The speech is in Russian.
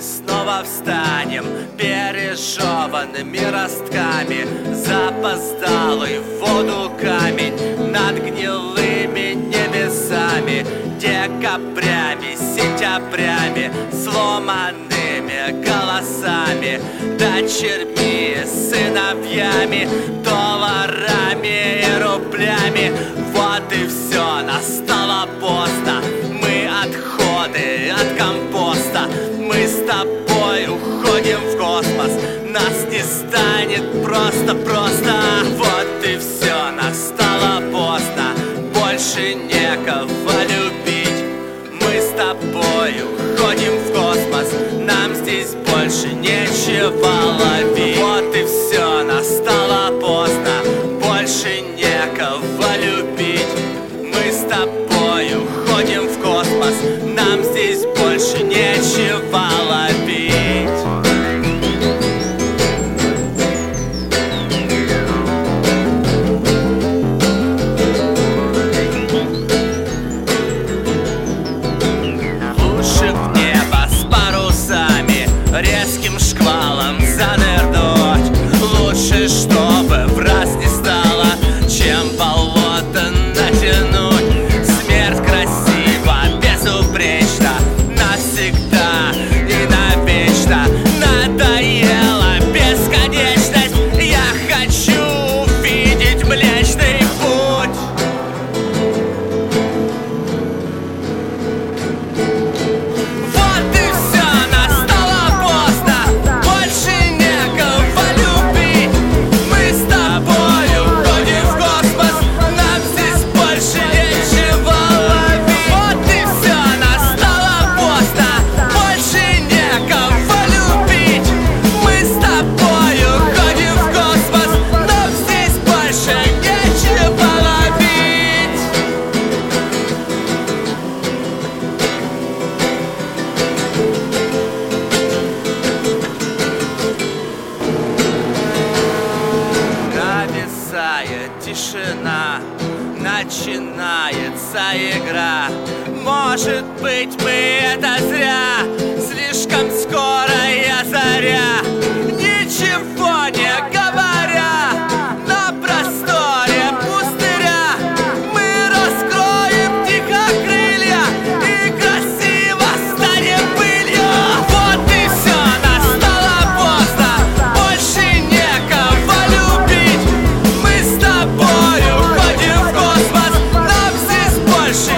снова встанем Пережеванными ростками. Запоздалый в воду камень Над гнилыми небесами. Декабрями, сентябрями Сломанными голосами. Дочерьми, сыновьями Долларами и рублями. Вот и все, настало поздно. Мы отходы от компоста тобой уходим в космос. Нас не станет просто-просто Вот и все, настало поздно. Больше некого любить. Мы с тобой уходим в космос. Нам здесь больше нечего ловить. Вот и все, настало поздно. Больше некого любить. Мы с тобой уходим в космос. Нам здесь больше нечего тишина Начинается игра. Может быть мы это зря. Слишком скоро я за mercy.